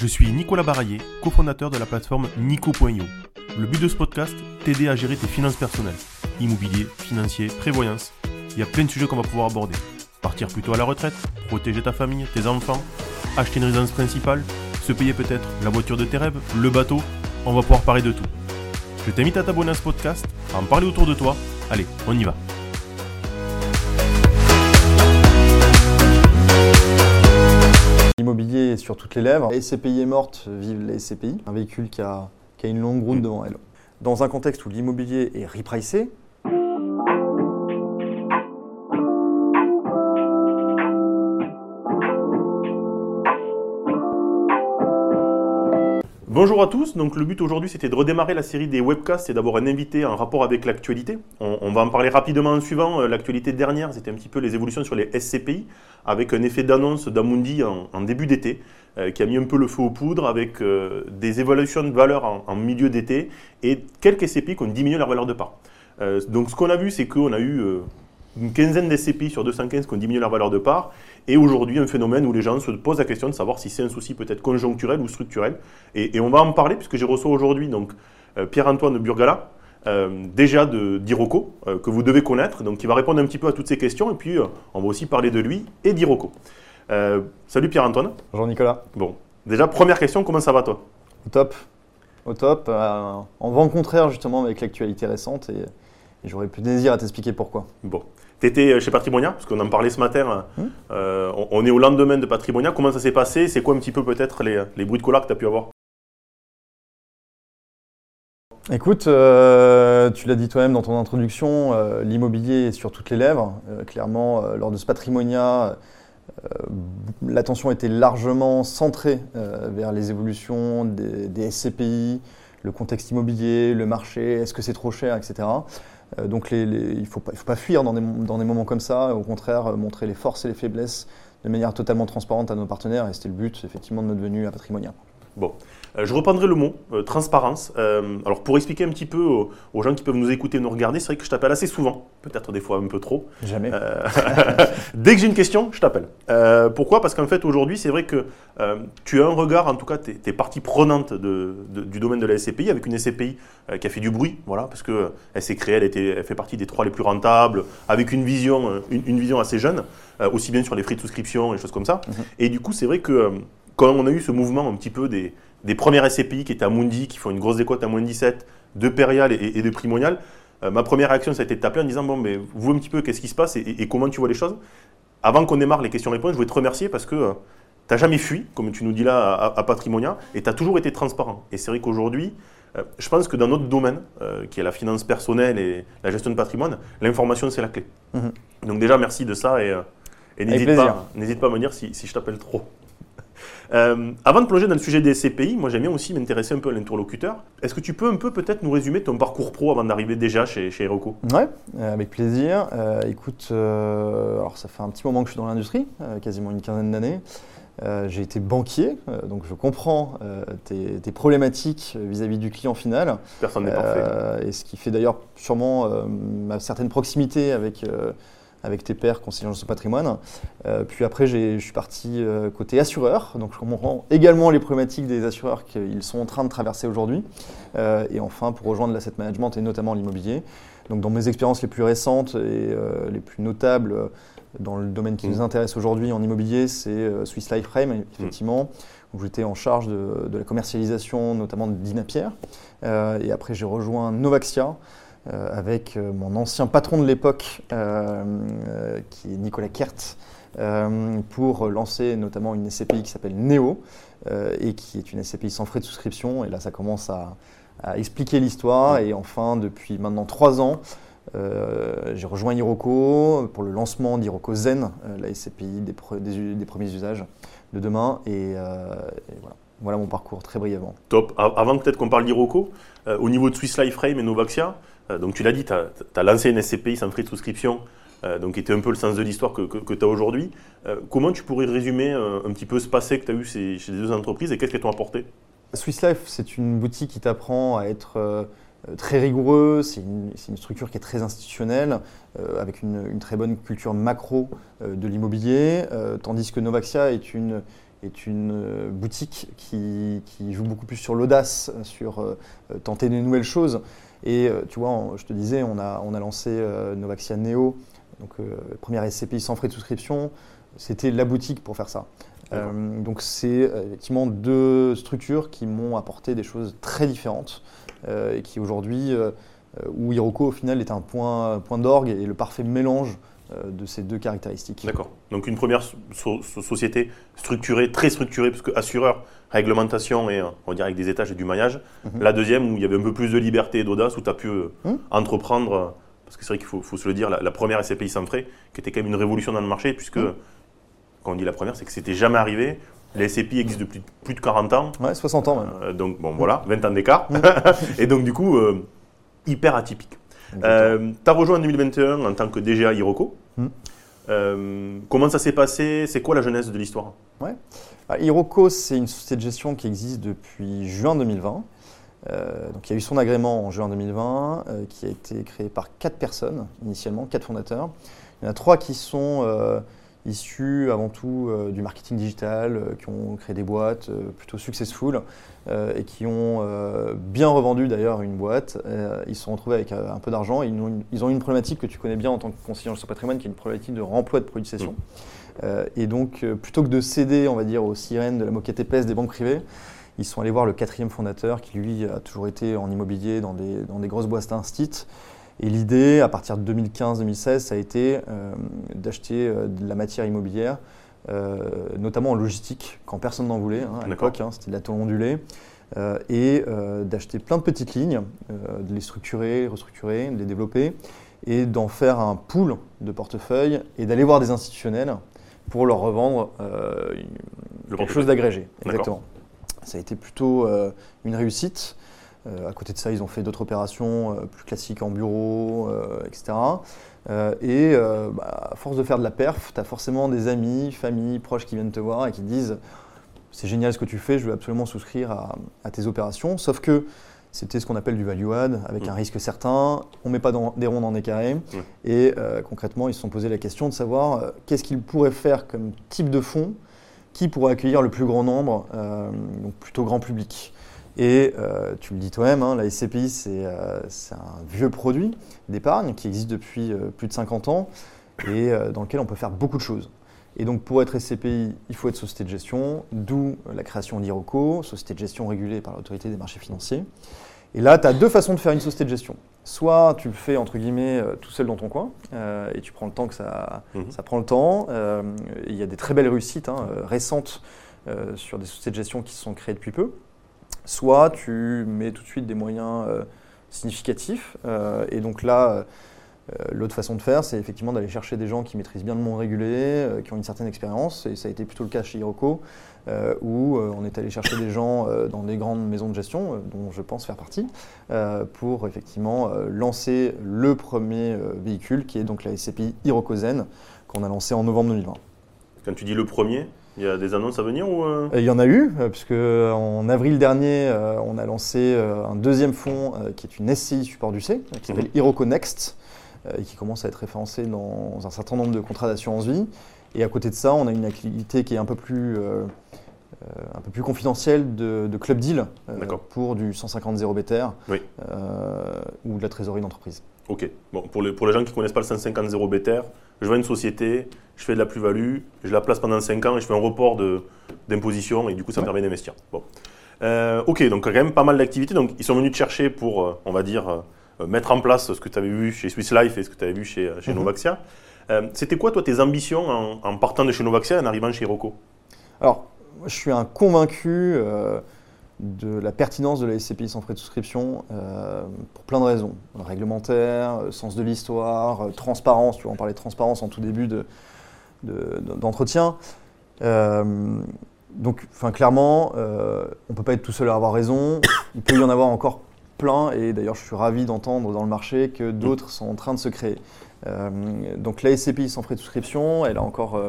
Je suis Nicolas Baraillé, cofondateur de la plateforme Nico.io. Le but de ce podcast, t'aider à gérer tes finances personnelles. Immobilier, financier, prévoyance. Il y a plein de sujets qu'on va pouvoir aborder. Partir plutôt à la retraite, protéger ta famille, tes enfants, acheter une résidence principale, se payer peut-être la voiture de tes rêves, le bateau. On va pouvoir parler de tout. Je t'invite à t'abonner à ce podcast, à en parler autour de toi. Allez, on y va. L'immobilier est sur toutes les lèvres. Les SCPI est morte, vive les SCPI. Un véhicule qui a, qui a une longue route devant elle. Dans un contexte où l'immobilier est repricé, Bonjour à tous, donc le but aujourd'hui c'était de redémarrer la série des webcasts et d'avoir un invité en rapport avec l'actualité. On, va en parler rapidement en suivant. Euh, L'actualité dernière c'était un petit peu les évolutions sur les SCPI avec un effet d'annonce d'Amundi en, en début d'été euh, qui a mis un peu le feu aux poudres avec euh, des évaluations de valeur en, milieu d'été et quelques SCPI qui ont diminué leur valeur de part. Donc ce qu'on a vu c'est qu'on a eu une quinzaine d'SCPI sur 215 qui ont diminué leur valeur de part et aujourd'hui un phénomène où les gens se posent la question de savoir si c'est un souci peut-être conjoncturel ou structurel. Et, et on va en parler puisque j'ai reçu aujourd'hui donc euh, Pierre-Antoine Burgala, euh, déjà de d'Iroco, euh, que vous devez connaître, donc qui va répondre un petit peu à toutes ces questions et puis euh, on va aussi parler de lui et d'Iroco. Euh, salut Pierre-Antoine. Bonjour Nicolas. Bon, déjà première question, comment ça va toi? Au top. Au top. euh, en vent contraire justement avec l'actualité récente et, et j'aurais plus désir à t'expliquer pourquoi. Bon, t'étais chez Patrimonia parce qu'on en parlait ce matin. Hmm. Euh, on, on est au lendemain de Patrimonia. Comment ça s'est passé? C'est quoi un petit peu peut-être les, les bruits de colère que tu as pu avoir? Écoute, euh, tu l'as dit toi-même dans ton introduction, euh, l'immobilier est sur toutes les lèvres. Euh, clairement, euh, lors de ce patrimonia, euh, l'attention était largement centrée euh, vers les évolutions des, des SCPI, le contexte immobilier, le marché, est-ce que c'est trop cher, etc. Euh, donc il ne faut, pas- fuir dans des, mom- dans des moments comme ça, au contraire, euh, montrer les forces et les faiblesses de manière totalement transparente à nos partenaires, et c'était le but effectivement de notre venue à Patrimonia. Bon, Euh, je reprendrai le mot euh, transparence. Euh, alors pour expliquer un petit peu aux, aux gens qui peuvent nous écouter, nous regarder, c'est vrai que je t'appelle assez souvent, peut-être des fois un peu trop. Jamais. Dès que j'ai une question, je t'appelle. Pourquoi? Parce qu'en fait, aujourd'hui, c'est vrai que tu as un regard, en tout cas, tu es, partie prenante de- de- du domaine de la SCPI, avec une SCPI qui a fait du bruit, voilà, parce qu'elle s'est créée, elle, était, elle fait partie des trois les plus rentables, avec une vision, une, une vision assez jeune, aussi bien sur les frais de souscription et choses comme ça. Mhm. Et du coup, c'est vrai que quand on a eu ce mouvement un petit peu des, des premières SCPI qui étaient à Mundi, qui font une grosse décote à moins 17, de Perial et, et de Primonial, euh, ma première réaction, ça a été de t'appeler en disant Bon, mais vous un petit peu, qu'est-ce qui se passe et, et- et comment tu vois les choses? Avant qu'on démarre les questions-réponses, je voulais te remercier parce que tu n'as jamais fui, comme tu nous dis là à, à Patrimonia, et tu as toujours été transparent. Et c'est vrai qu'aujourd'hui, euh, je pense que dans notre domaine, euh, qui est la finance personnelle et la gestion de patrimoine, l'information, c'est la clé. Mhm. Donc, déjà, merci de ça et, euh, n'hésite pas, pas à me dire si, si je t'appelle trop. Euh, avant de plonger dans le sujet des CPI, moi j'aime bien aussi m'intéresser un peu à l'interlocuteur. Est-ce que tu peux un peu peut-être nous résumer ton parcours pro avant d'arriver déjà chez, chez Heroco Ouais, euh, avec plaisir. Euh, écoute, alors ça fait un petit moment que je suis dans l'industrie, quasiment une quinzaine d'années. J'ai été banquier, donc je comprends tes, tes problématiques vis-à-vis du client final. Personne n'est parfait. Et ce qui fait d'ailleurs sûrement ma certaine proximité avec, avec tes pairs conseillers de patrimoine. Euh, puis après, je suis parti euh, côté assureur, donc je comprends également les problématiques des assureurs qu'ils sont en train de traverser aujourd'hui. Euh, et enfin, pour rejoindre l'asset management et notamment l'immobilier. Donc dans mes expériences les plus récentes et les plus notables dans le domaine qui Mm. nous intéresse aujourd'hui en immobilier, c'est Swiss Life Frame, effectivement, où j'étais en charge de, de la commercialisation, notamment de Dina Pierre. Euh, et après, j'ai rejoint Novaxia avec euh, mon ancien patron de l'époque, euh, euh, qui est Nicolas Kert, euh, pour lancer notamment une SCPI qui s'appelle Neo, euh, et qui est une SCPI sans frais de souscription. Et là, ça commence à, expliquer l'histoire. Et enfin, depuis maintenant trois ans, euh, j'ai rejoint Iroco pour le lancement d'Iroco Zen, euh, la SCPI des, premiers usages de demain. Et, euh, voilà. mon parcours très brièvement. Top. Avant peut-être qu'on parle d'Iroco, euh, au niveau de Swiss Life Frame et Novaxia, euh, donc tu l'as dit, tu as, lancé une SCPI sans frais de souscription, euh, donc qui était un peu le sens de l'histoire que, tu as aujourd'hui. Euh, comment tu pourrais résumer euh, un petit peu ce passé que tu as eu chez, chez les deux entreprises et qu'est-ce qu'elles t'ont apporté? Swiss Life, c'est une boutique qui t'apprend à être euh, très rigoureux, c'est une, structure qui est très institutionnelle, euh, avec une, très bonne culture macro euh, de l'immobilier, euh, tandis que Novaxia est une, est une boutique qui, joue beaucoup plus sur l'audace, sur tenter de nouvelles choses. Et tu vois, je te disais, on a, on a lancé Novaxia Neo, donc première SCPI sans frais de souscription. C'était la boutique pour faire ça. donc c'est effectivement deux structures qui m'ont apporté des choses très différentes et qui aujourd'hui euh, où Hiroko au final est un point, point d'orgue et le parfait mélange euh, de ces deux caractéristiques. D'accord. Donc une première société structurée, très structurée, parce que assureur, réglementation et on dirait avec des étages et du maillage. Mhm. La deuxième où il y avait un peu plus de liberté et d'audace, où tu as pu euh, mhm. entreprendre, parce que c'est vrai qu'il faut, se le dire, la, première SCPI sans frais, qui était quand même une révolution dans le marché, puisque mhm. quand on dit la première, c'est que c'était jamais arrivé. Les SCPI existent depuis plus de 40 ans. Ouais, 60 ans même. donc bon voilà, 20 ans d'écart. et donc du coup, hyper atypique. Euh, tu as rejoint en 2021 en tant que DGA Hiroko. Hmm. Euh, comment ça s'est passé? C'est quoi la genèse de l'histoire? Ouais. Hiroko, c'est une société de gestion qui existe depuis juin 2020. Euh, donc, il y a eu son agrément en juin 2020, qui a été créé par quatre personnes initialement, quatre fondateurs. Il y en a trois qui sont issus avant tout euh, du marketing digital, euh, qui ont créé des boîtes euh, plutôt successful et qui ont bien revendu d'ailleurs une boîte. ils se sont retrouvés avec un peu d'argent. Ils, ils, ont une problématique que tu connais bien en tant que conseiller en gestion patrimoine, qui est une problématique de remploi de produits de cession. Mmh. et donc, plutôt que de céder, on va dire, aux sirènes de la moquette épaisse des banques privées, ils sont allés voir le quatrième fondateur qui, lui, a toujours été en immobilier dans des, dans des grosses boîtes d'instit et l'idée, à partir de 2015-2016, ça a été euh, d'acheter euh, de la matière immobilière, euh, notamment en logistique, quand personne n'en voulait hein, à l'époque, hein, c'était de la tôle ondulée, et d'acheter plein de petites lignes, de les structurer, restructurer, de les développer, et d'en faire un pool de portefeuille, et d'aller voir des institutionnels pour leur revendre quelque chose d'agrégé. Exactement. Ça a été plutôt une réussite. Euh, à côté de ça, ils ont fait d'autres opérations euh, plus classiques en bureau, euh, etc. et bah, à force de faire de la perf, tu as forcément des amis, familles, proches qui viennent te voir et qui te disent c'est génial ce que tu fais, je veux absolument souscrire à, tes opérations. Sauf que c'était ce qu'on appelle du value add, avec un mmh. risque certain. On ne met pas des ronds dans des carrés. Mmh. Et concrètement, ils se sont posé la question de savoir qu'est-ce qu'ils pourraient faire comme type de fonds qui pourrait accueillir le plus grand nombre, donc plutôt grand public. Et euh, tu le dis toi-même, hein, la SCPI, euh, c'est un vieux produit d'épargne qui existe depuis euh, plus de 50 ans et dans lequel on peut faire beaucoup de choses. Et donc pour être SCPI, il faut être société de gestion, d'où la création d'IROCO, société de gestion régulée par l'autorité des marchés financiers. Et là, tu as deux façons de faire une société de gestion. Soit tu le fais entre guillemets tout seul dans ton coin et tu prends le temps que ça, ça prend le temps. Il y a des très belles réussites hein, récentes sur des sociétés de gestion qui se sont créées depuis peu soit tu mets tout de suite des moyens euh, significatifs. Euh, et donc là, euh, l'autre façon de faire, c'est effectivement d'aller chercher des gens qui maîtrisent bien le monde régulé, qui ont une certaine expérience. Et ça a été plutôt le cas chez Hiroko, où on est allé chercher des gens dans des grandes maisons de gestion, dont je pense faire partie, pour effectivement lancer le premier véhicule, qui est donc la SCPI Hiroko Zen, qu'on a lancé en novembre 2020. Quand tu dis le premier, il y a des annonces à venir ou euh Il y en a eu, euh, puisque en avril dernier, euh, on a lancé un deuxième fonds qui est une SCI support du C, qui s'appelle Hiroko mhm. Next, et qui commence à être référencé dans un certain nombre de contrats d'assurance vie. Et à côté de ça, on a une activité qui est un peu plus, un peu plus confidentielle de, club deal pour du 150 0 BTR ou de la trésorerie d'entreprise. Ok. Bon, pour, les, pour les gens qui ne connaissent pas le 150 0 BTR, je vois une société, je fais de la plus-value, je la place pendant 5 ans et je fais un report d'imposition et du coup ça me permet d'investir. Bon. Euh, ok, donc quand même pas mal d'activités. Donc ils sont venus te chercher pour, euh, on va dire, euh, mettre en place ce que tu avais vu chez Swiss Life et ce que tu avais vu chez, chez mhm. Novaxia. C'était quoi toi tes ambitions en, partant de chez Novaxia et en arrivant chez Rocco? Alors, je suis un convaincu de la pertinence de la SCPI sans frais de souscription euh, pour plein de raisons. Réglementaire, euh, sens de l'histoire, euh, transparence, tu vois, on parlait de transparence en tout début d'entretien. donc, enfin, clairement, on ne peut pas être tout seul à avoir raison. Il peut y en avoir encore plein, et d'ailleurs, je suis ravi d'entendre dans le marché que d'autres sont en train de se créer. donc, la SCPI sans frais de souscription, elle a encore,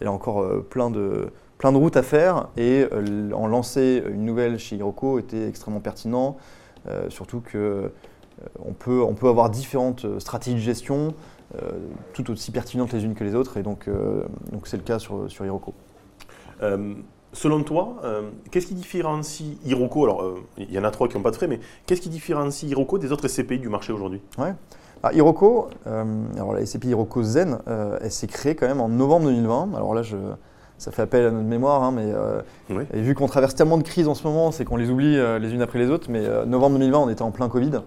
elle a encore plein de plein de routes à faire et euh, en lancer une nouvelle chez Hiroko était extrêmement pertinent, euh, surtout que euh, on, peut, on peut avoir différentes stratégies de gestion, tout aussi pertinentes les unes que les autres, et donc donc c'est le cas sur, sur Hiroko. selon toi, qu'est-ce qui différencie Hiroko Alors, il y en a trois qui n'ont pas de frais, mais qu'est-ce qui différencie Hiroko des autres SCPI du marché aujourd'hui? Ouais. Ah, Hiroko, alors la SCPI Hiroko Zen, elle s'est créée quand même en novembre 2020. Alors là, je, ça fait appel à notre mémoire, hein, mais et vu qu'on traverse tellement de crises en ce moment, c'est qu'on les oublie les unes après les autres. Mais novembre 2020, on était en plein Covid,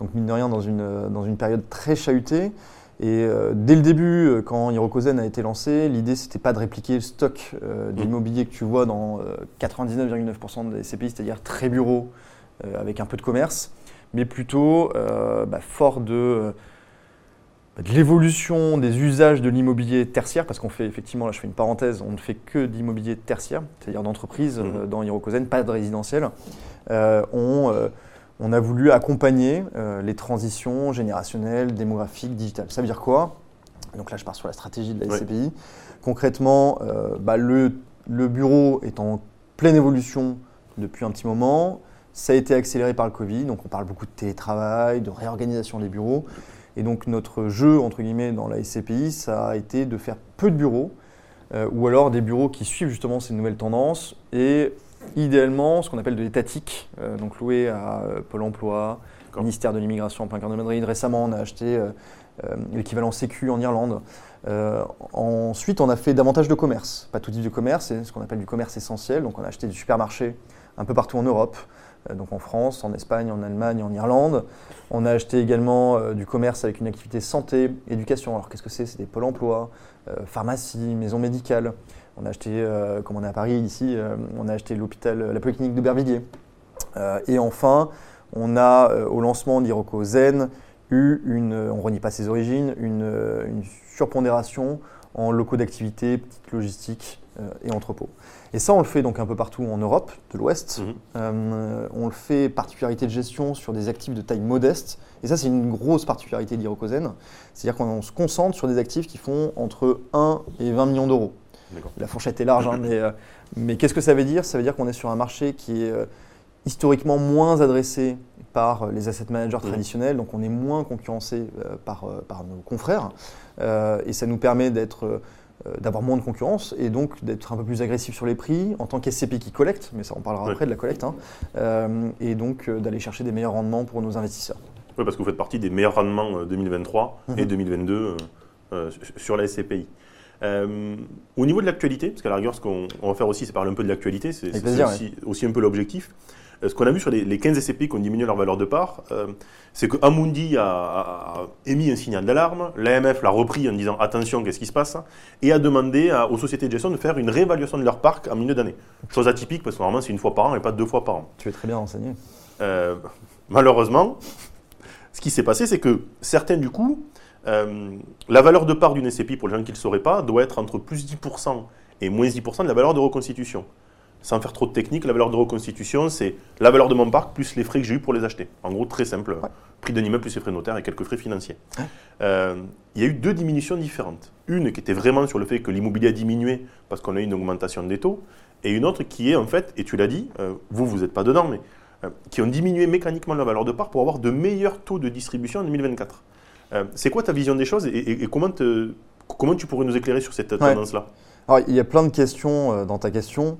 donc mine de rien dans une, dans une période très chahutée. Et euh, dès le début, euh, quand Hirokozen a été lancé, l'idée c'était pas de répliquer le stock euh, d'immobilier que tu vois dans 99,9% des CPI, c'est-à-dire très bureau avec un peu de commerce, mais plutôt bah, fort de, de l'évolution des usages de l'immobilier tertiaire, parce qu'on fait effectivement, là je fais une parenthèse, on ne fait que d'immobilier tertiaire, c'est-à-dire d'entreprise mmh. dans Hirokozen, pas de résidentiel. on on a voulu accompagner euh, les transitions générationnelles, démographiques, digitales. Ça veut dire quoi? Donc là, je pars sur la stratégie de la SCPI. Concrètement, euh, bah, le, bureau est en pleine évolution depuis un petit moment. Ça a été accéléré par le Covid, donc on parle beaucoup de télétravail, de réorganisation des bureaux. Et donc notre jeu, entre guillemets, dans la SCPI, ça a été de faire peu de bureaux, euh, ou alors des bureaux qui suivent justement ces nouvelles tendances et idéalement ce qu'on appelle de l'étatique, euh, donc loué à euh, Pôle emploi, ministère de l'immigration en plein cœur de Madrid. Récemment, on a acheté l'équivalent Sécu en Irlande. ensuite, on a fait davantage de commerce, pas tout type de commerce, c'est ce qu'on appelle du commerce essentiel. Donc, on a acheté des supermarchés un peu partout en Europe, donc en France, en Espagne, en Allemagne, en Irlande. On a acheté également du commerce avec une activité santé, éducation. Alors, qu'est-ce que c'est? C'est des pôles emploi, pharmacie, maison médicale. On a acheté, euh, comme on est à Paris ici, euh, on a acheté l'hôpital, la polyclinique d'Aubervilliers. Euh, et enfin, on a au lancement d'Iroco Zen eu une, on ne renie pas ses origines, une, surpondération en locaux d'activité, petite logistique et entrepôts. Et ça, on le fait donc un peu partout en Europe, de l'Ouest. Mhm. on le fait particularité de gestion sur des actifs de taille modeste. Et ça, c'est une grosse particularité d'Irocozen. C'est-à-dire qu'on se concentre sur des actifs qui font entre 1 et 20 millions d'euros. La fourchette est large, hein, euh, mais, qu'est-ce que ça veut dire? Ça veut dire qu'on est sur un marché qui est euh, historiquement moins adressé par euh, les asset managers traditionnels, donc on est moins concurrencé par, nos confrères, et ça nous permet d'avoir moins de concurrence et donc d'être un peu plus agressif sur les prix en tant qu'SCP qui collecte, mais ça on parlera après de la collecte, hein, et donc d'aller chercher des meilleurs rendements pour nos investisseurs. Oui, parce que vous faites partie des meilleurs rendements 2023 et 2022 mhm. sur la SCPI. Euh, au niveau de l'actualité, parce qu'à la rigueur, ce qu'on va faire aussi, c'est parler un peu de l'actualité, c'est aussi, un peu l'objectif. Euh, ce qu'on a vu sur les, 15 SCP qui ont diminué leur valeur de part, euh, c'est que Amundi a, émis un signal d'alarme, l'AMF l'a repris en disant attention, qu'est-ce qui se passe, et a demandé aux sociétés de gestion de faire une réévaluation de leur parc en milieu d'année. Chose atypique parce que normalement c'est une fois par an et pas deux fois par an. Tu es très bien renseigné. malheureusement, ce qui s'est passé, c'est que certains du coup euh, la valeur de part d'une SCPI, pour les gens qui ne le sauraient pas, doit être entre plus 10% et moins 10% de la valeur de reconstitution. Sans faire trop de technique, la valeur de reconstitution, c'est la valeur de mon parc plus les frais que j'ai eu pour les acheter. En gros, très simple. Prix d'un immeuble plus les frais notaires et quelques frais financiers. Euh, il y a eu deux diminutions différentes. Une qui était vraiment sur le fait que l'immobilier a diminué parce qu'on a eu une augmentation des taux, et une autre qui est en fait, et tu l'as dit, euh, vous, vous n'êtes pas dedans, mais qui ont diminué mécaniquement la valeur de part pour avoir de meilleurs taux de distribution en 2024. Euh, c'est quoi ta vision des choses et, comment, tu pourrais nous éclairer sur cette tendance-là? Il y a plein de questions euh, dans ta question.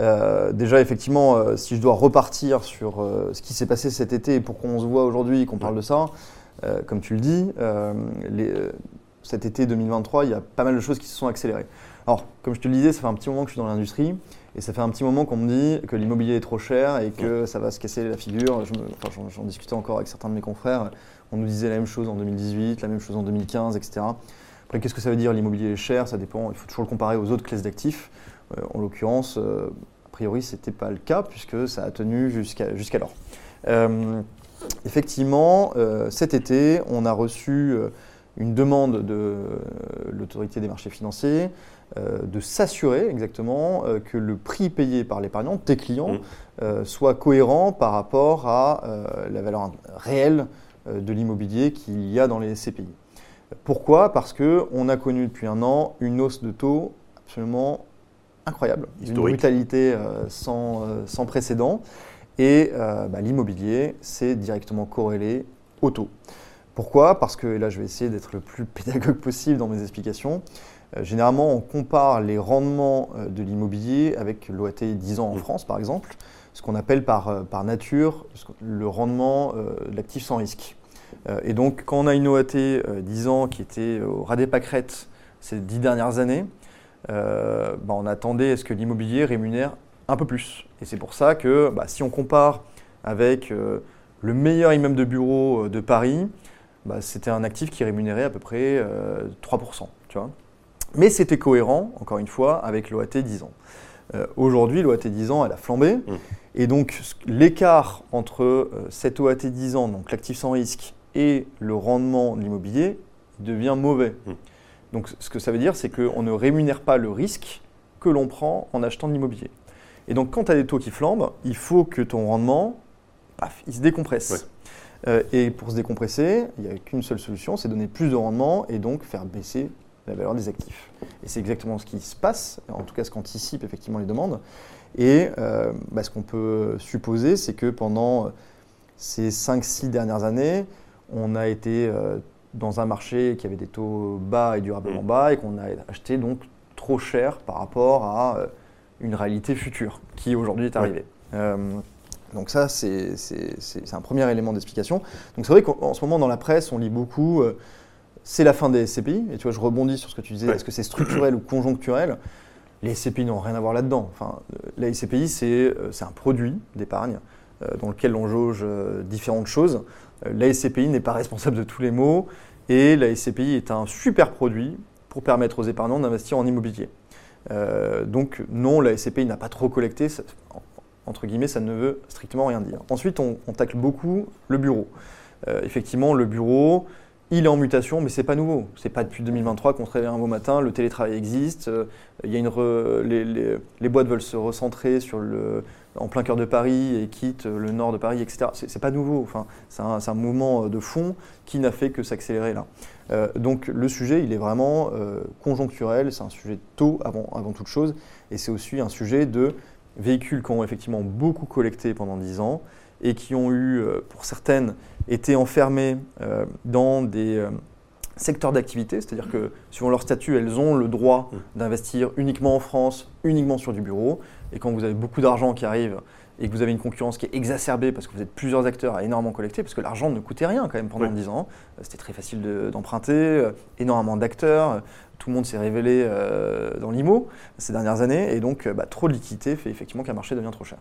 Euh, déjà, effectivement, si je dois repartir sur ce qui s'est passé cet été et pourquoi on se voit aujourd'hui et qu'on parle de ça, comme tu le dis, cet été 2023, il y a pas mal de choses qui se sont accélérées. Alors, comme je te le disais, ça fait un petit moment que je suis dans l'industrie et ça fait un petit moment qu'on me dit que l'immobilier est trop cher et que ça va se casser la figure. J'en discutais encore avec certains de mes confrères. On nous disait la même chose en 2018, la même chose en 2015, etc. Après, qu'est-ce que ça veut dire l'immobilier est cher? Ça dépend, il faut toujours le comparer aux autres classes d'actifs. Euh, en l'occurrence, euh, a priori, ce n'était pas le cas puisque ça a tenu jusqu'alors. Euh, effectivement, cet été, on a reçu une demande de l'autorité des marchés financiers de s'assurer exactement que le prix payé par l'épargnant, tes clients, mmh. soit cohérent par rapport à la valeur réelle de l'immobilier qu'il y a dans les CPI. Pourquoi? Parce qu'on a connu depuis un an une hausse de taux absolument incroyable, une brutalité euh, sans, euh, sans, précédent. Et bah, l'immobilier, c'est directement corrélé au taux. Pourquoi? Parce que, et là je vais essayer d'être le plus pédagogue possible dans mes explications, généralement, on compare les rendements de l'immobilier avec l'OAT 10 ans en France, par exemple, ce qu'on appelle par, par nature le rendement de l'actif sans risque. et donc, quand on a une OAT 10 ans qui était au ras des pâquerettes ces dix dernières années, bah, on attendait à ce que l'immobilier rémunère un peu plus. Et c'est pour ça que bah, si on compare avec euh, le meilleur immeuble de bureau euh, de Paris, bah, c'était un actif qui rémunérait à peu près 3%. Euh, tu vois Mais c'était cohérent, encore une fois, avec l'OAT 10 ans. Aujourd'hui, l'OAT 10 ans, elle a flambé. Mmh. Et donc, l'écart entre cette OAT 10 ans, donc l'actif sans risque, et le rendement de l'immobilier devient mauvais. Mmh. Donc, ce que ça veut dire, c'est qu'on ne rémunère pas le risque que l'on prend en achetant de l'immobilier. Et donc, quand tu as des taux qui flambent, il faut que ton rendement, paf, il se décompresse. Euh, et pour se décompresser, il n'y a qu'une seule solution, c'est donner plus de rendement et donc faire baisser la valeur des actifs. Et c'est exactement ce qui se passe, en tout cas ce qu'anticipent effectivement les demandes. Et euh, bah, ce qu'on peut supposer, c'est que pendant ces 5-6 dernières années, on a été euh, dans un marché qui avait des taux bas et durablement mmh. bas et qu'on a acheté donc trop cher par rapport à une réalité future qui aujourd'hui est arrivée. Euh, donc ça, c'est un premier élément d'explication. Donc c'est vrai qu'en ce moment, dans la presse, on lit beaucoup, euh, c'est la fin des SCPI. Et tu vois, je rebondis sur ce que tu disais, est-ce que c'est structurel ou conjoncturel? Les SCPI n'ont rien à voir là-dedans. Enfin, la SCPI, c'est un produit d'épargne euh, dans lequel on jauge différentes choses. La SCPI n'est pas responsable de tous les maux et la SCPI est un super produit pour permettre aux épargnants d'investir en immobilier. Euh, donc non, la SCPI n'a pas trop collecté, entre guillemets, ça ne veut strictement rien dire. Ensuite, on, tacle beaucoup le bureau. Euh, effectivement, le bureau, il est en mutation, mais c'est pas nouveau. C'est pas depuis 2023 qu'on se réveille un beau matin, le télétravail existe, euh, les, boîtes veulent se recentrer en plein cœur de Paris et quittent le nord de Paris, etc. C'est pas nouveau. C'est un, mouvement de fond qui n'a fait que s'accélérer là. Euh, donc le sujet, il est vraiment euh, conjoncturel, c'est un sujet de taux avant, avant toute chose, et c'est aussi un sujet de véhicules qui ont effectivement beaucoup collecté pendant 10 ans et qui ont eu, euh, pour certaines, été enfermés dans des secteurs d'activité, c'est-à-dire que suivant leur statut, elles ont le droit mmh. d'investir uniquement en France, uniquement sur du bureau, et quand vous avez beaucoup d'argent qui arrive et que vous avez une concurrence qui est exacerbée parce que vous êtes plusieurs acteurs à énormément collecter, parce que l'argent ne coûtait rien quand même pendant 10 ans. Euh, c'était très facile d'emprunter, euh, énormément d'acteurs, euh, tout le monde s'est révélé dans l'IMO ces dernières années, et donc bah, trop de liquidité fait effectivement qu'un marché devient trop cher.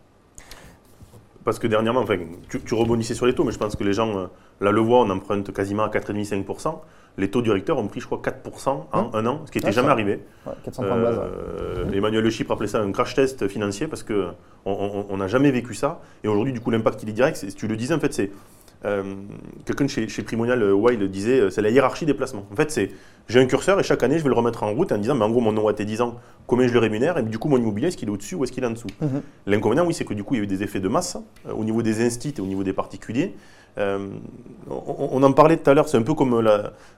Parce que dernièrement, enfin, tu, tu, rebondissais sur les taux, mais je pense que les gens, là le voient, on emprunte quasiment à 4,5-5% les taux directeurs ont pris, je crois, 4% en hein un an, ce qui n'était jamais arrivé. 400 points de base. Euh, Emmanuel Le Chypre appelait ça un crash test financier parce qu'on n'a jamais vécu ça. Et aujourd'hui, du coup, l'impact, il est direct. Tu le disais, en fait, c'est. Euh, quelqu'un chez, chez Primonial euh, Wild disait c'est la hiérarchie des placements. En fait, c'est j'ai un curseur et chaque année, je vais le remettre en route en disant mais en gros, mon nom été 10 ans, combien je le rémunère Et du coup, mon immobilier, est-ce qu'il est au-dessus ou est-ce qu'il est en dessous mhm. L'inconvénient, oui, c'est que du coup, il y a eu des effets de masse au niveau des instituts et au niveau des particuliers. Euh, on, en parlait tout à l'heure, c'est un peu comme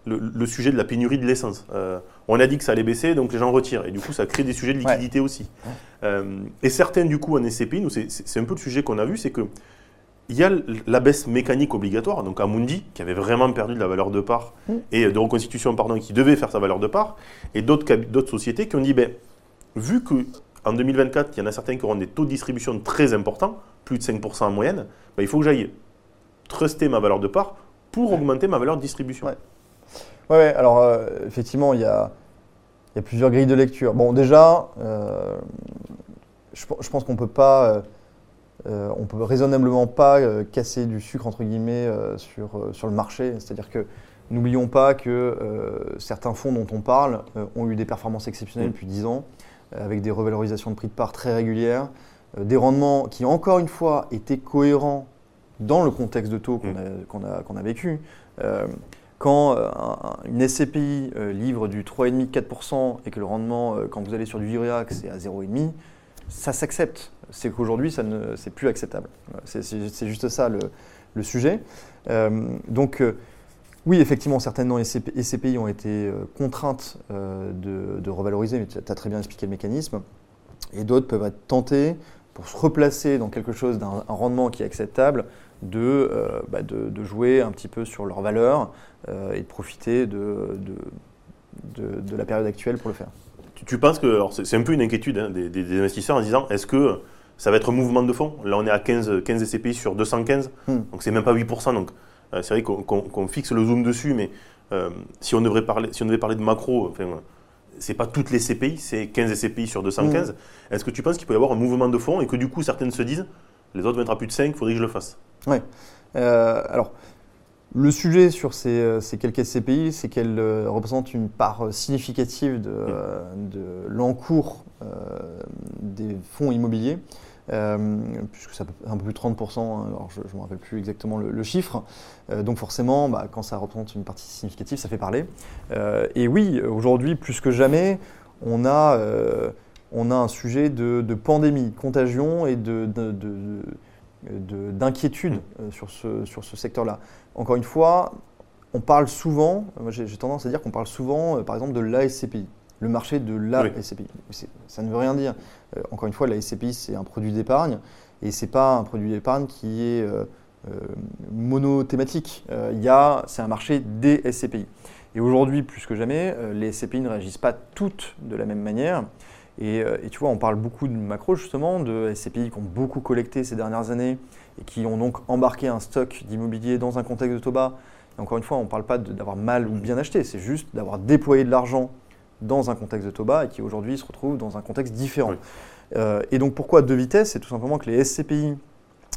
le, sujet de la pénurie de l'essence. Euh, on a dit que ça allait baisser, donc les gens retirent. Et du coup, ça crée des sujets de liquidité aussi. Euh, et certains, du coup, en SCPI, nous, c'est un peu le sujet qu'on a vu, c'est que il y a la baisse mécanique obligatoire, donc Amundi, qui avait vraiment perdu de la valeur de part, mm. et de reconstitution, pardon, qui devait faire sa valeur de part, et d'autres sociétés qui ont dit, ben, vu qu'en 2024, il y en a certains qui auront des taux de distribution très importants, plus de 5% en moyenne, ben, il faut que j'aille truster ma valeur de part pour augmenter ma valeur de distribution. Ouais, ouais, alors euh, effectivement, il y a, y a, plusieurs grilles de lecture. Bon, déjà, euh, je, pense qu'on peut pas, euh, on peut raisonnablement pas casser du sucre entre guillemets sur, sur le marché. C'est-à-dire que n'oublions pas que certains fonds dont on parle ont eu des performances exceptionnelles mm. depuis 10 ans, avec des revalorisations de prix de part très régulières, des rendements qui, encore une fois, étaient cohérents dans le contexte de taux qu'on mm. a, a, vécu, euh, quand euh, une SCPI euh, livre du 3,5-4% et que le rendement, quand vous allez sur du VIREAC, c'est à 0,5%, ça s'accepte. C'est qu'aujourd'hui, ça ne, c'est plus acceptable. C'est, juste ça le, sujet. donc, oui, effectivement, certaines SCPI ont été contraintes de, de, revaloriser, mais tu as très bien expliqué le mécanisme. Et d'autres peuvent être tentées pour se replacer dans quelque chose d'un rendement qui est acceptable, de, euh, bah, de, jouer un petit peu sur leur valeur euh, et de profiter de, de, la période actuelle pour le faire. Tu, penses que, c'est un peu une inquiétude hein, des, investisseurs en disant, est-ce que ça va être un mouvement de fond? Là, on est à 15, 15 SCPI sur 215, hmm. donc c'est même pas 8%. Donc, euh, c'est vrai qu'on fixe le zoom dessus, mais euh, si, on devrait parler, si on devait parler de macro, enfin, c'est pas toutes les CPI, c'est 15 SCPI sur 215. Hmm. Est-ce que tu penses qu'il peut y avoir un mouvement de fond et que du coup, certaines se disent, les autres vont être à plus de 5, il faudrait que je le fasse? Oui. alors, le sujet sur ces, euh, quelques SCPI, c'est qu'elles euh, représentent une part euh, significative de, l'encours des fonds immobiliers, puisque ça peut un peu plus de 30%, hein, alors je ne me rappelle plus exactement le, chiffre. donc forcément, bah, quand ça représente une partie significative, ça fait parler. et oui, aujourd'hui, plus que jamais, on a, on a un sujet de, pandémie, contagion et de, d'inquiétude sur ce, sur ce secteur-là encore une fois, on parle souvent, j'ai tendance à dire qu'on parle souvent, euh, par exemple, de l'ASCPI, le marché de la SCPI. Ça ne veut rien dire. Euh, encore une fois, la SCPI, c'est un produit d'épargne, et ce n'est pas un produit d'épargne qui est euh, monothématique. c'est un marché des SCPI. Et aujourd'hui, plus que jamais, les SCPI ne réagissent pas toutes de la même manière. Et, et, tu vois, on parle beaucoup de macro justement, de SCPI qui ont beaucoup collecté ces dernières années et qui ont donc embarqué un stock d'immobilier dans un contexte de taux bas. Et encore une fois, on ne parle pas d'avoir mal ou bien acheté, c'est juste d'avoir déployé de l'argent dans un contexte de taux bas et qui aujourd'hui se retrouvent dans un contexte différent. Euh, et donc pourquoi deux vitesses? C'est tout simplement que les SCPI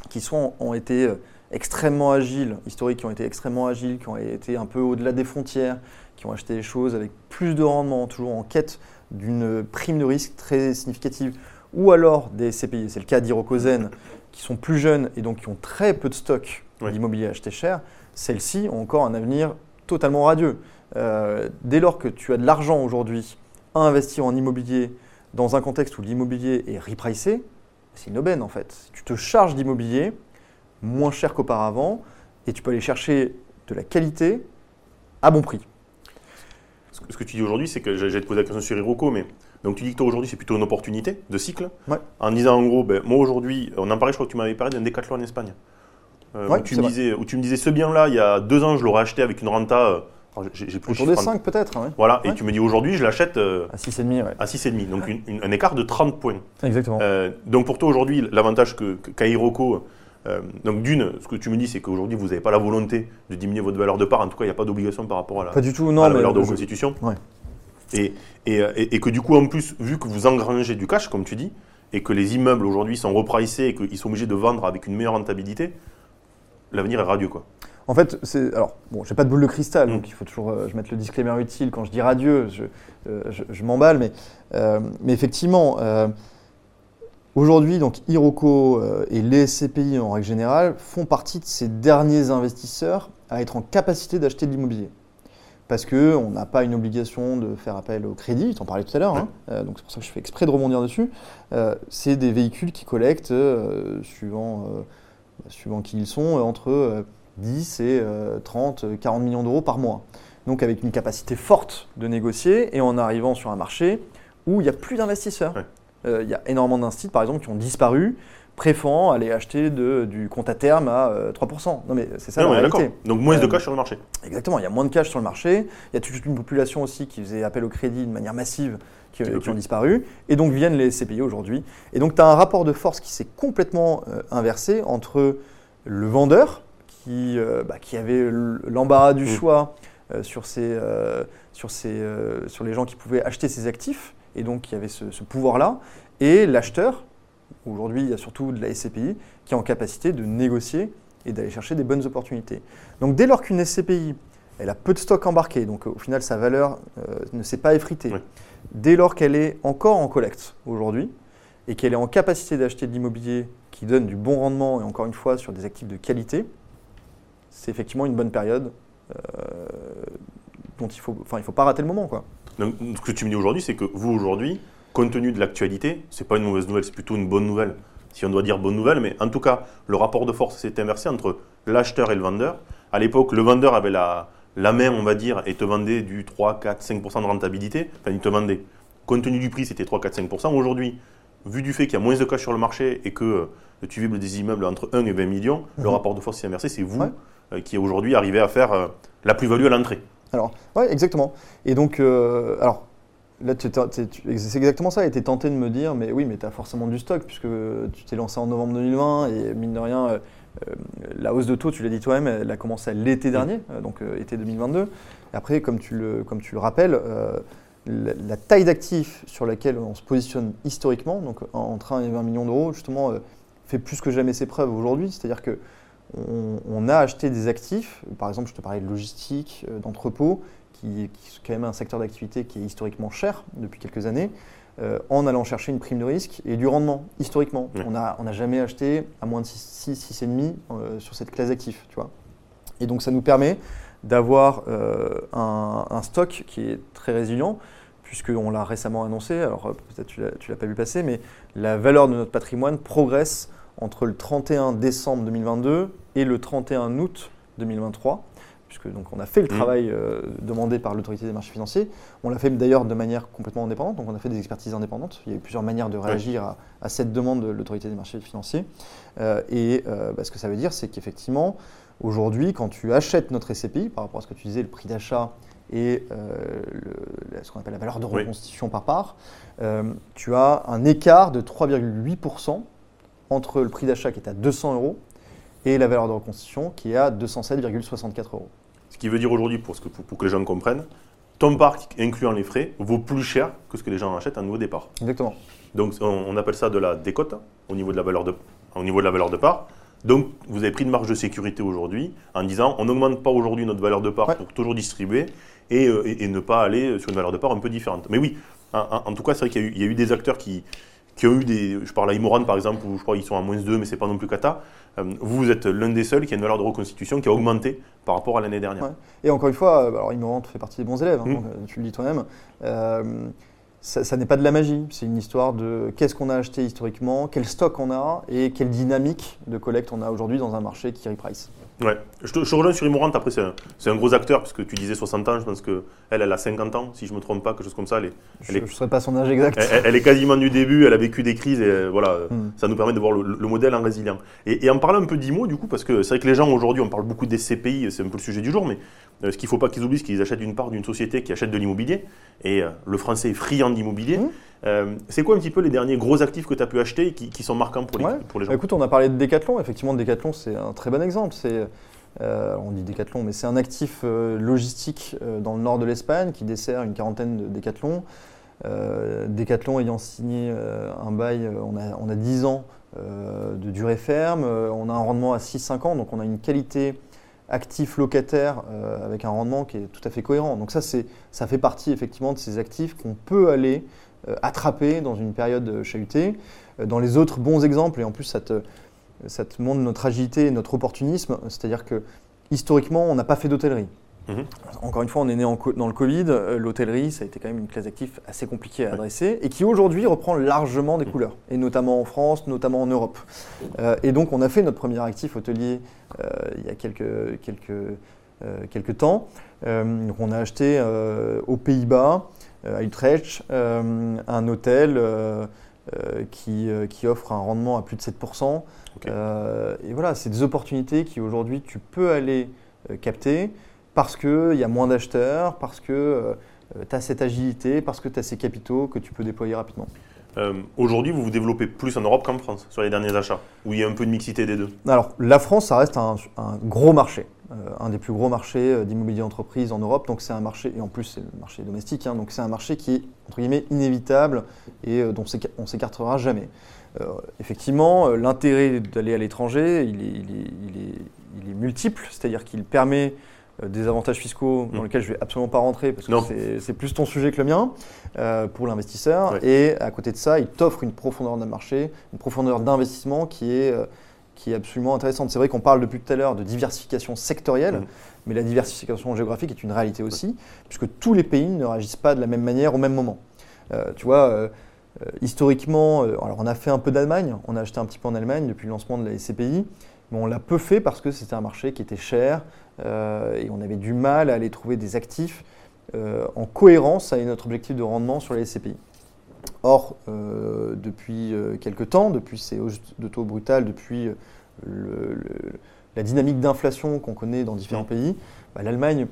qui sont, ont été euh, extrêmement agiles, historiques qui ont été extrêmement agiles, qui ont été un peu au-delà des frontières, qui ont acheté des choses avec plus de rendement, toujours en quête d'une prime de risque très significative, ou alors des SCPI, c'est le cas d'Irocosen, qui sont plus jeunes et donc qui ont très peu de stock d'immobilier acheté cher, celles-ci ont encore un avenir totalement radieux. Euh, dès lors que tu as de l'argent aujourd'hui à investir en immobilier dans un contexte où l'immobilier est repricé, c'est une aubaine en fait. Tu te charges d'immobilier moins cher qu'auparavant et tu peux aller chercher de la qualité à bon prix. Ce que tu dis aujourd'hui, c'est que j'allais te poser la question sur Hiroko, mais donc tu dis que toi aujourd'hui c'est plutôt une opportunité de cycle. En disant en gros, ben, moi aujourd'hui, on en parlait, je crois que tu m'avais parlé d'un décathlon en Espagne. Euh, où, tu me disais, où tu me disais ce bien-là, il y a deux ans, je l'aurais acheté avec une renta. Euh, j'ai plus Autour des 5 peut-être. Voilà, et tu me dis aujourd'hui, je l'achète euh, à 6,5. À 6,5, donc un écart de 30 points. Exactement. donc pour toi aujourd'hui, l'avantage que Kairoko donc d'une, ce que tu me dis, c'est qu'aujourd'hui, vous n'avez pas la volonté de diminuer votre valeur de part. En tout cas, il n'y a pas d'obligation par rapport à la, pas du tout, non, à la valeur de vos constitutions. Ouais. Et, et, que du coup, en plus, vu que vous engrangez du cash, comme tu dis, et que les immeubles aujourd'hui sont repricés et qu'ils sont obligés de vendre avec une meilleure rentabilité, l'avenir est radieux. Quoi. En fait, c'est alors bon, j'ai pas de boule de cristal, mm. donc il faut toujours euh, je mettre le disclaimer utile quand je dis radieux, je, euh, je, m'emballe, mais, euh, mais effectivement, aujourd'hui, donc Hiroko et les SCPI en règle générale font partie de ces derniers investisseurs à être en capacité d'acheter de l'immobilier parce qu'on n'a pas une obligation de faire appel au crédit, tu en parlais tout à l'heure, hein. euh, donc c'est pour ça que je fais exprès de rebondir dessus. Euh, c'est des véhicules qui collectent, euh, suivant, bah, suivant qui ils sont, entre 10 et 30, 40 millions d'euros par mois. Donc avec une capacité forte de négocier et en arrivant sur un marché où il n'y a plus d'investisseurs. Il y a énormément d'instituts, par exemple, qui ont disparu préférant aller acheter du compte à terme à 3%. Euh, non mais c'est ça la réalité. Donc moins de euh, cash sur le marché. Exactement, il y a moins de cash sur le marché. Il y a toute une population aussi qui faisait appel au crédit de manière massive qui, ont disparu. Et donc viennent les SCPI aujourd'hui. Et donc tu as un rapport de force qui s'est complètement euh, inversé entre le vendeur qui, bah, qui avait l'embarras du mmh. choix sur, ces, sur, ces, sur les gens qui pouvaient acheter ses actifs et donc qui avait ce pouvoir-là, et l'acheteur Aujourd'hui, il y a surtout de la SCPI qui est en capacité de négocier et d'aller chercher des bonnes opportunités. Donc dès lors qu'une SCPI elle a peu de stock embarqué, donc au final sa valeur euh, ne s'est pas effritée, dès lors qu'elle est encore en collecte aujourd'hui et qu'elle est en capacité d'acheter de l'immobilier qui donne du bon rendement et encore une fois sur des actifs de qualité, c'est effectivement une bonne période euh, dont il faut, enfin il faut pas rater le moment quoi. Donc ce que tu me dis aujourd'hui, c'est que vous aujourd'hui, compte tenu de l'actualité, c'est pas une mauvaise nouvelle, c'est plutôt une bonne nouvelle, si on doit dire bonne nouvelle, mais en tout cas, le rapport de force s'est inversé entre l'acheteur et le vendeur. À l'époque, le vendeur avait la, la main, on va dire, et te vendait du 3, 4, 5% de rentabilité. Enfin, il te vendait. Compte tenu du prix, c'était 3, 4, 5%. Aujourd'hui, vu du fait qu'il y a moins de cash sur le marché et que euh, tu vibles des immeubles entre 1 et 20 millions, le mhm. rapport de force s'est inversé. C'est vous euh, qui aujourd'hui arrivez à faire euh, la plus-value à l'entrée. Alors, ouais, exactement. Et donc, euh, alors, là, c'est exactement ça. Et tu es tenté de me dire, mais oui, mais tu as forcément du stock, puisque tu t'es lancé en novembre 2020, et mine de rien, euh, euh, la hausse de taux, tu l'as dit toi-même, elle a commencé l'été dernier, donc été 2022. Et après, comme tu le, comme tu le rappelles, la, la taille d'actifs sur laquelle on se positionne historiquement, donc entre 1 et 20 millions d'euros, justement, fait plus que jamais ses preuves aujourd'hui. C'est-à-dire que on, on a acheté des actifs, par exemple, je te parlais de logistique, euh, d'entrepôt, qui, qui est quand même un secteur d'activité qui est historiquement cher depuis quelques années, euh, en allant chercher une prime de risque et du rendement, historiquement. Ouais. On n'a on a jamais acheté à moins de 6, 6,5 euh, sur cette classe d'actifs, tu vois. Et donc ça nous permet d'avoir euh, un, un stock qui est très résilient, puisqu'on l'a récemment annoncé, alors peut-être tu tu l'as pas vu passer, mais la valeur de notre patrimoine progresse entre le 31 décembre 2022 et le 31 août 2023, puisque donc on a fait le Mhm. travail euh, demandé par l'autorité des marchés financiers. On l'a fait d'ailleurs de manière complètement indépendante, donc on a fait des expertises indépendantes. Il y a eu plusieurs manières de réagir à, à cette demande de l'autorité des marchés financiers. Euh, et euh, bah, ce que ça veut dire, c'est qu'effectivement, aujourd'hui, quand tu achètes notre SCPI, par rapport à ce que tu disais, le prix d'achat et le- ce qu'on appelle la valeur de Oui. reconstitution par part, tu as un écart de 3,8% entre le prix d'achat qui est à 200 euros et la valeur de reconstitution qui est à 207,64 euros. Ce qui veut dire aujourd'hui, pour, pour- pour que les gens comprennent, ton parc, incluant les frais, vaut plus cher que ce que les gens achètent à nouveau départ. Exactement. Donc on, on appelle ça de la décote au niveau de la valeur de, au niveau de, la valeur de part. Donc vous avez pris une marge de sécurité aujourd'hui en disant on n'augmente pas aujourd'hui notre valeur de part Ouais. pour toujours distribuer et, euh, et- et ne pas aller sur une valeur de part un peu différente. Mais oui, en, tout cas c'est vrai qu'il y, y a eu des acteurs qui, qui ont eu des... Je parle à Imoran par exemple où je crois qu'ils sont à moins 2 mais c'est pas non plus cata. Euh, vous, êtes l'un des seuls qui a une valeur de reconstitution qui a augmenté par rapport à l'année dernière. Ouais. Et encore une fois, euh, alors Ignorant fait partie des bons élèves, hein, Mm. donc, euh, tu le dis toi-même. euh, ça, ça n'est pas de la magie, c'est une histoire de qu'est-ce qu'on a acheté historiquement, quel stock on a et quelle dynamique de collecte on a aujourd'hui dans un marché qui reprice. Ouais, je te, je te rejoins sur Immorante. Après, c'est un, c'est un gros acteur, puisque tu disais 60 ans. Je pense qu'elle, elle a 50 ans, si je ne me trompe pas, quelque chose comme ça. Elle est, Je Elle est- ne saurais pas son âge exact. elle, elle est quasiment du début, elle a vécu des crises, et euh, voilà, euh, Mm. ça nous permet de voir le, le modèle en résilient. Et, et en parlant un peu d'IMO, du coup, parce que c'est vrai que les gens aujourd'hui, on parle beaucoup des CPI, c'est un peu le sujet du jour, mais euh, ce qu'il ne faut pas qu'ils oublient, c'est qu'ils achètent une part d'une société qui achète de l'immobilier, et euh, le français est friand d'immobilier. Mm. Euh, c'est quoi un petit peu les derniers gros actifs que tu as pu acheter et qui, qui sont marquants pour les, Ouais. pour les gens? Écoute, on a parlé de Decathlon. Effectivement, Decathlon, c'est un très bon exemple. C'est, euh, on dit Decathlon, mais c'est un actif euh, logistique dans le nord de l'Espagne qui dessert une quarantaine de Decathlon. Decathlon ayant signé un bail, on, a, on a 10 ans de durée ferme, on a un rendement à 6-5 ans, donc on a une qualité actif locataire avec un rendement qui est tout à fait cohérent. Donc ça, c'est, ça fait partie effectivement de ces actifs qu'on peut aller euh, attraper dans une période chahutée. Euh, Dans les autres bons exemples, et en plus ça te, ça te montre notre agilité et notre opportunisme, c'est-à-dire que historiquement, on n'a pas fait d'hôtellerie. Mhm. Encore une fois, on est né en dans le Covid, euh, l'hôtellerie, ça a été quand même une classe d'actifs assez compliquée à adresser, et qui aujourd'hui reprend largement des Mhm. couleurs, et notamment en France, notamment en Europe. Euh, et donc on a fait notre premier actif hôtelier euh, il y a quelques, quelques, euh, quelques temps. Donc on a acheté aux Pays-Bas, à Utrecht, euh, un hôtel euh, euh, qui, euh, qui offre un rendement à plus de 7%. Ok. Euh, et voilà, c'est des opportunités qui aujourd'hui tu peux aller euh, capter parce qu'il y a moins d'acheteurs, parce que tu as cette agilité, parce que tu as ces capitaux que tu peux déployer rapidement. Euh, Aujourd'hui, vous vous développez plus en Europe qu'en France sur les derniers achats, où il y a un peu de mixité des deux? Alors, la France, ça reste un, un gros marché, euh, un des plus gros marchés euh, d'immobilier d'entreprise en Europe. Donc, c'est un marché, et en plus, c'est le marché domestique, hein, donc c'est un marché qui est, entre guillemets, inévitable et euh, dont on s'écartera jamais. Euh, effectivement, euh, l'intérêt d'aller à l'étranger, il est, il est- il est- il est multiple, c'est-à-dire qu'il permet euh, des avantages fiscaux dans Mm. lesquels je vais absolument pas rentrer parce que Non. c'est- c'est plus ton sujet que le mien euh, pour l'investisseur. Et à côté de ça, il t'offre une profondeur d'un marché, une profondeur d'investissement qui est, euh, qui est absolument intéressante. C'est vrai qu'on parle depuis tout à l'heure de diversification sectorielle, Mhm. mais la diversification géographique est une réalité aussi, puisque tous les pays ne réagissent pas de la même manière au même moment. Euh, tu vois, euh, euh, historiquement, euh, alors on a fait un peu d'Allemagne, on a acheté un petit peu en Allemagne depuis le lancement de la SCPI, mais on l'a peu fait parce que c'était un marché qui était cher et on avait du mal à aller trouver des actifs en cohérence avec notre objectif de rendement sur les SCPI. Or, euh, depuis euh, quelques temps, depuis ces hausses de taux brutales, depuis euh, le- le- la dynamique d'inflation qu'on connaît dans différents Mm. pays, bah, l'Allemagne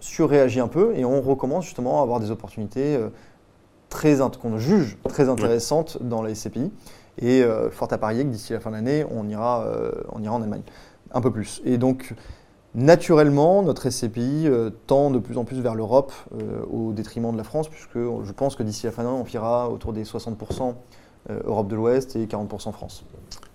surréagit un peu et on recommence justement à avoir des opportunités très qu'on juge très intéressantes dans la SCPI. Et fort à parier que d'ici la fin de l'année, on, ira, on ira en Allemagne un peu plus. Et donc, naturellement, notre SCPI tend de plus en plus vers l'Europe au détriment de la France, puisque je pense que d'ici la fin de l'année, on ira autour des 60% Europe de l'Ouest et 40% France.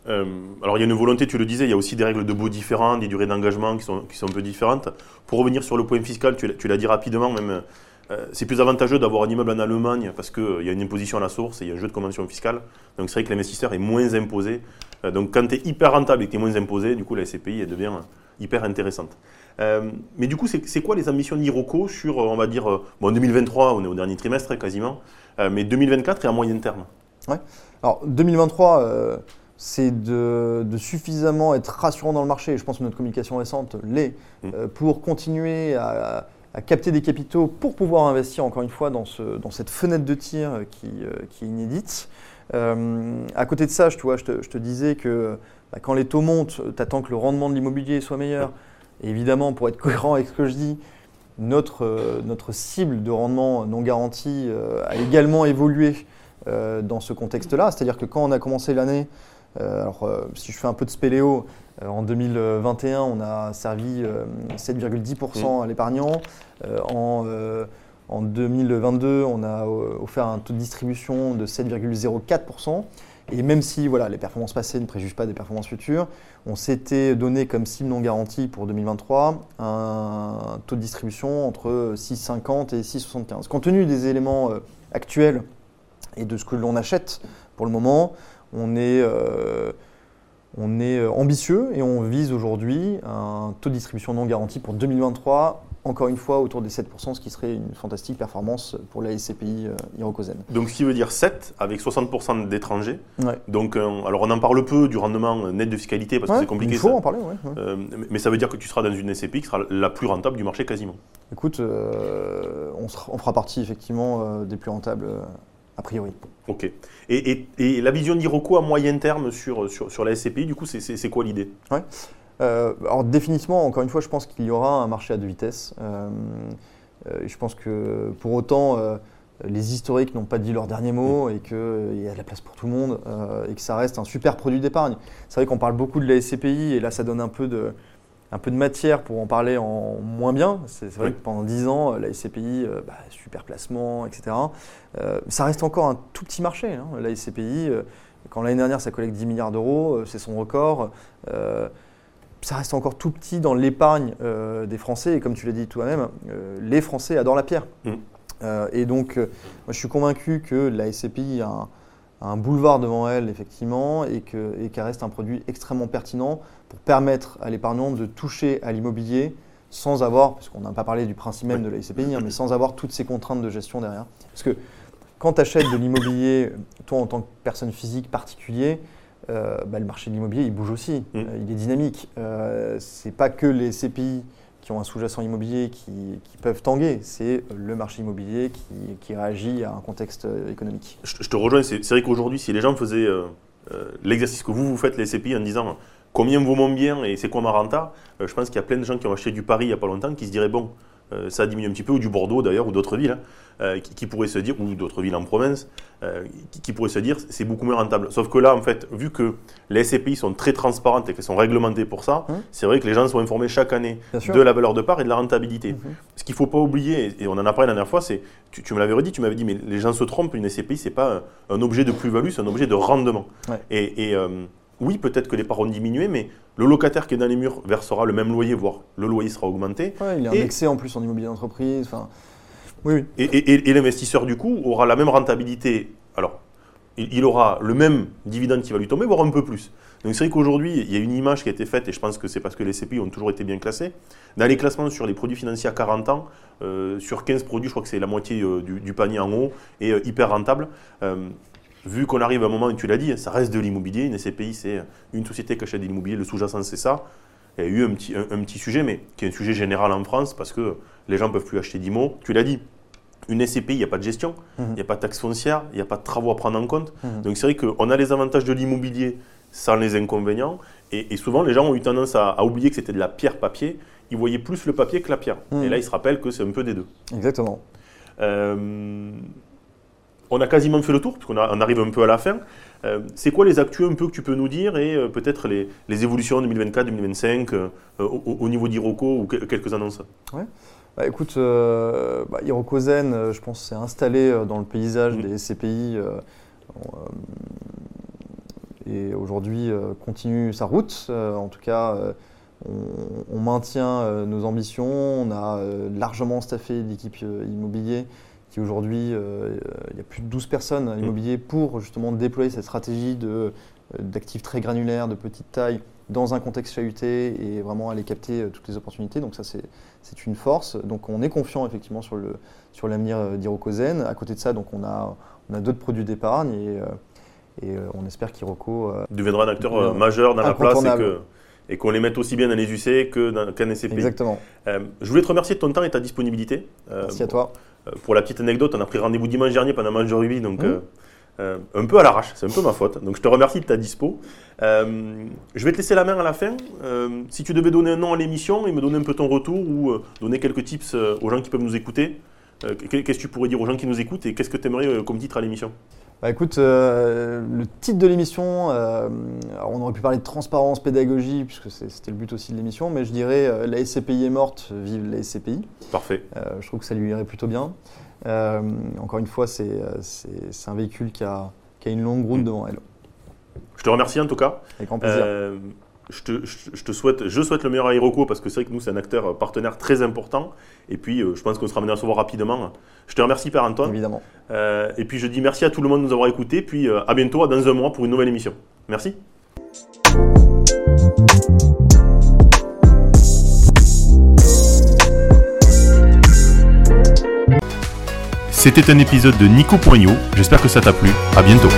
Euh, alors il y a une volonté, tu le disais, il y a aussi des règles de baux différentes, des durées d'engagement qui sont, un peu différentes. Pour revenir sur le point fiscal, tu l'as dit rapidement, même euh, c'est plus avantageux d'avoir un immeuble en Allemagne parce qu'il euh, y a une imposition à la source et il y a un jeu de convention fiscale. Donc c'est vrai que l'investisseur est moins imposé. donc quand tu es hyper rentable et que tu es moins imposé, du coup la SCPI elle devient hyper intéressante. mais du coup, c'est quoi les ambitions d'Iroco sur, on va dire, bon 2023, on est au dernier trimestre quasiment, mais 2024 et à moyen terme Ouais. Alors 2023 c'est de, suffisamment être rassurant dans le marché, je pense que notre communication récente l'est, mm. euh, pour continuer à, capter des capitaux pour pouvoir investir encore une fois dans, cette fenêtre de tir qui, euh, est inédite. Euh, à côté de ça, je, je, te, disais que bah, quand les taux montent, tu attends que le rendement de l'immobilier soit meilleur. Et évidemment, pour être cohérent avec ce que je dis, notre, notre cible de rendement non garanti a également évolué dans ce contexte-là. C'est-à-dire que quand on a commencé l'année, euh, alors, euh, si je fais un peu de spéléo, euh, en 2021, on a servi 7,10% à l'épargnant. en, en 2022, on a offert un taux de distribution de 7,04%. Et même si voilà, les performances passées ne préjugent pas des performances futures, on s'était donné comme cible non garantie pour 2023 un taux de distribution entre 6,50 et 6,75. Compte tenu des éléments actuels et de ce que l'on achète pour le moment, on est, euh, on est euh, ambitieux et on vise aujourd'hui un taux de distribution non garanti pour 2023 encore une fois autour des 7%, ce qui serait une fantastique performance pour la SCPI euh, Donc ce qui veut dire 7 avec 60% d'étrangers. Donc alors on en parle peu du rendement net de fiscalité parce que c'est compliqué. Il faut en parler, mais ça veut dire que tu seras dans une SCPI qui sera la plus rentable du marché quasiment. Écoute, on, on, fera partie effectivement des plus rentables a priori. Ok. Et, la vision d'Iroco à moyen terme sur, sur, la SCPI, du coup, c'est quoi l'idée? Ouais. Euh, alors définitivement, encore une fois, je pense qu'il y aura un marché à deux vitesses. Euh, euh, je pense que pour autant, les historiques n'ont pas dit leur dernier mot et qu'il y a de la place pour tout le monde et que ça reste un super produit d'épargne. C'est vrai qu'on parle beaucoup de la SCPI et là, ça donne un peu de, un peu de matière pour en parler en moins bien. C'est vrai que pendant 10 ans, la SCPI, bah, super placement, etc. Euh, ça reste encore un tout petit marché. Hein. La SCPI, quand l'année dernière, ça collecte 10 milliards d'euros, c'est son record. Ça reste encore tout petit dans l'épargne des Français. Et comme tu l'as dit toi-même, les Français adorent la pierre. Mmh. et donc, moi, je suis convaincu que la SCPI a un, un boulevard devant elle, effectivement, et qu'elle reste un produit extrêmement pertinent pour permettre à l'épargnant de toucher à l'immobilier sans avoir, parce qu'on n'a pas parlé du principe même de la SCPI, hein, mais sans avoir toutes ces contraintes de gestion derrière. Parce que quand tu achètes de l'immobilier, toi en tant que personne physique particulier, euh, bah, le marché de l'immobilier il bouge aussi, mm. euh, il est dynamique. Euh, c'est pas que les SCPI qui ont un sous-jacent immobilier qui, peuvent tanguer. C'est le marché immobilier qui, réagit à un contexte économique. Je, te rejoins. C'est vrai qu'aujourd'hui, si les gens faisaient l'exercice que vous, vous faites, les SCPI, en disant combien vaut mon bien et c'est quoi ma renta, je pense qu'il y a plein de gens qui ont acheté du Paris il n'y a pas longtemps qui se diraient bon, euh, ça diminue un petit peu, ou du Bordeaux d'ailleurs, ou d'autres villes, hein, euh, qui, pourraient se dire, ou d'autres villes en province, euh, qui, pourraient se dire c'est beaucoup moins rentable. Sauf que là, en fait, vu que les SCPI sont très transparentes et qu'elles sont réglementées pour ça, mmh. c'est vrai que les gens sont informés chaque année de la valeur de part et de la rentabilité. Mmh. Ce qu'il ne faut pas oublier, et on en a parlé la dernière fois, c'est, tu, me l'avais redit, tu m'avais dit, mais les gens se trompent, une SCPI, ce n'est pas un, objet de plus-value, c'est un objet de rendement. Et, oui, peut-être que les parts ont diminué, mais le locataire qui est dans les murs versera le même loyer, voire le loyer sera augmenté. il est indexé en plus en immobilier d'entreprise. Enfin, oui, Et, l'investisseur, du coup, aura la même rentabilité. Alors, il, aura le même dividende qui va lui tomber, voire un peu plus. Donc c'est vrai qu'aujourd'hui, il y a une image qui a été faite, et je pense que c'est parce que les CPI ont toujours été bien classés. Dans les classements sur les produits financiers à 40 ans, euh, sur 15 produits, je crois que c'est la moitié euh, du, panier en haut, et euh, hyper rentable vu qu'on arrive à un moment, où tu l'as dit, ça reste de l'immobilier. Une SCPI, c'est une société qui achète de l'immobilier. Le sous-jacent, c'est ça. Il y a eu un petit, un, petit sujet, mais qui est un sujet général en France, parce que les gens ne peuvent plus acheter d'IMO. Tu l'as dit, une SCPI, il n'y a pas de gestion, mhm. il n'y a pas de taxe foncière, il n'y a pas de travaux à prendre en compte. Mhm. Donc c'est vrai qu'on a les avantages de l'immobilier sans les inconvénients. Et, souvent, les gens ont eu tendance à, oublier que c'était de la pierre papier il voyait plus le papier que la pierre. Mhm. Et là, il se rappelle que c'est un peu des deux. Exactement. Euh, on a quasiment fait le tour, puisqu'on on arrive un peu à la fin. Euh, c'est quoi les actus un peu que tu peux nous dire et euh, peut-être les, les évolutions 2024-2025 euh, au, au niveau d'Iroco ou que- quelques annonces? Bah, écoute, bah, euh, je pense, s'est installé dans le paysage Mhm. des euh, et aujourd'hui continue sa route. En tout cas, on, on maintient nos ambitions. On a largement staffé l'équipe immobilier qui aujourd'hui, euh, il y a plus de 12 personnes à immobilier pour justement déployer cette stratégie euh, d'actifs très granulaires, de petite taille, dans un contexte chahuté et vraiment aller capter euh, toutes les opportunités. Donc ça, c'est une force. Donc on est confiant effectivement sur sur l'avenir euh, d'Hirokozen. À côté de ça, donc on a on a d'autres produits d'épargne et, euh, et euh, on espère qu'Hiroko euh, Deviendra un acteur euh, majeur dans la place et incontournable. que- et qu'on les mette aussi bien dans les UC que dans qu'en SCPI. exactement. Euh, je voulais te remercier de ton temps et ta disponibilité. Euh, Merci à toi. Euh, Pour la petite anecdote, on a pris rendez-vous dimanche dernier pendant un match de rugby, donc Mmh. euh, euh, un peu à l'arrache, c'est un peu ma faute. Donc je te remercie de ta dispo. Euh, je vais te laisser la main à la fin. Euh, si tu devais donner un nom à l'émission et me donner un peu ton retour ou donner quelques tips aux gens qui peuvent nous écouter, qu'est- qu'est-ce que tu pourrais dire aux gens qui nous écoutent et qu'est-ce que tu aimerais comme titre à l'émission? Bah écoute, euh, le titre de l'émission, euh, on aurait pu parler de transparence, pédagogie, puisque c'était le but aussi de l'émission, mais je dirais euh, la SCPI est morte, vive la SCPI. Parfait. Je trouve que ça lui irait plutôt bien. Encore une fois, c'est un véhicule qui a, qui a une longue route Mm. devant elle. Je te remercie en tout cas. Avec grand plaisir. Je, te, je- je te souhaite, je souhaite le meilleur à Hiroko parce que c'est vrai que nous, c'est un acteur euh, partenaire très important. Et puis, euh, je pense qu'on sera amené à se voir rapidement. Je te remercie, Père Antoine. Évidemment. Euh, et puis, je dis merci à tout le monde de nous avoir écoutés. Puis, euh, à bientôt, dans un mois, pour une nouvelle émission. Merci. C'était un épisode de Nico Poignot. J'espère que ça t'a plu. À bientôt.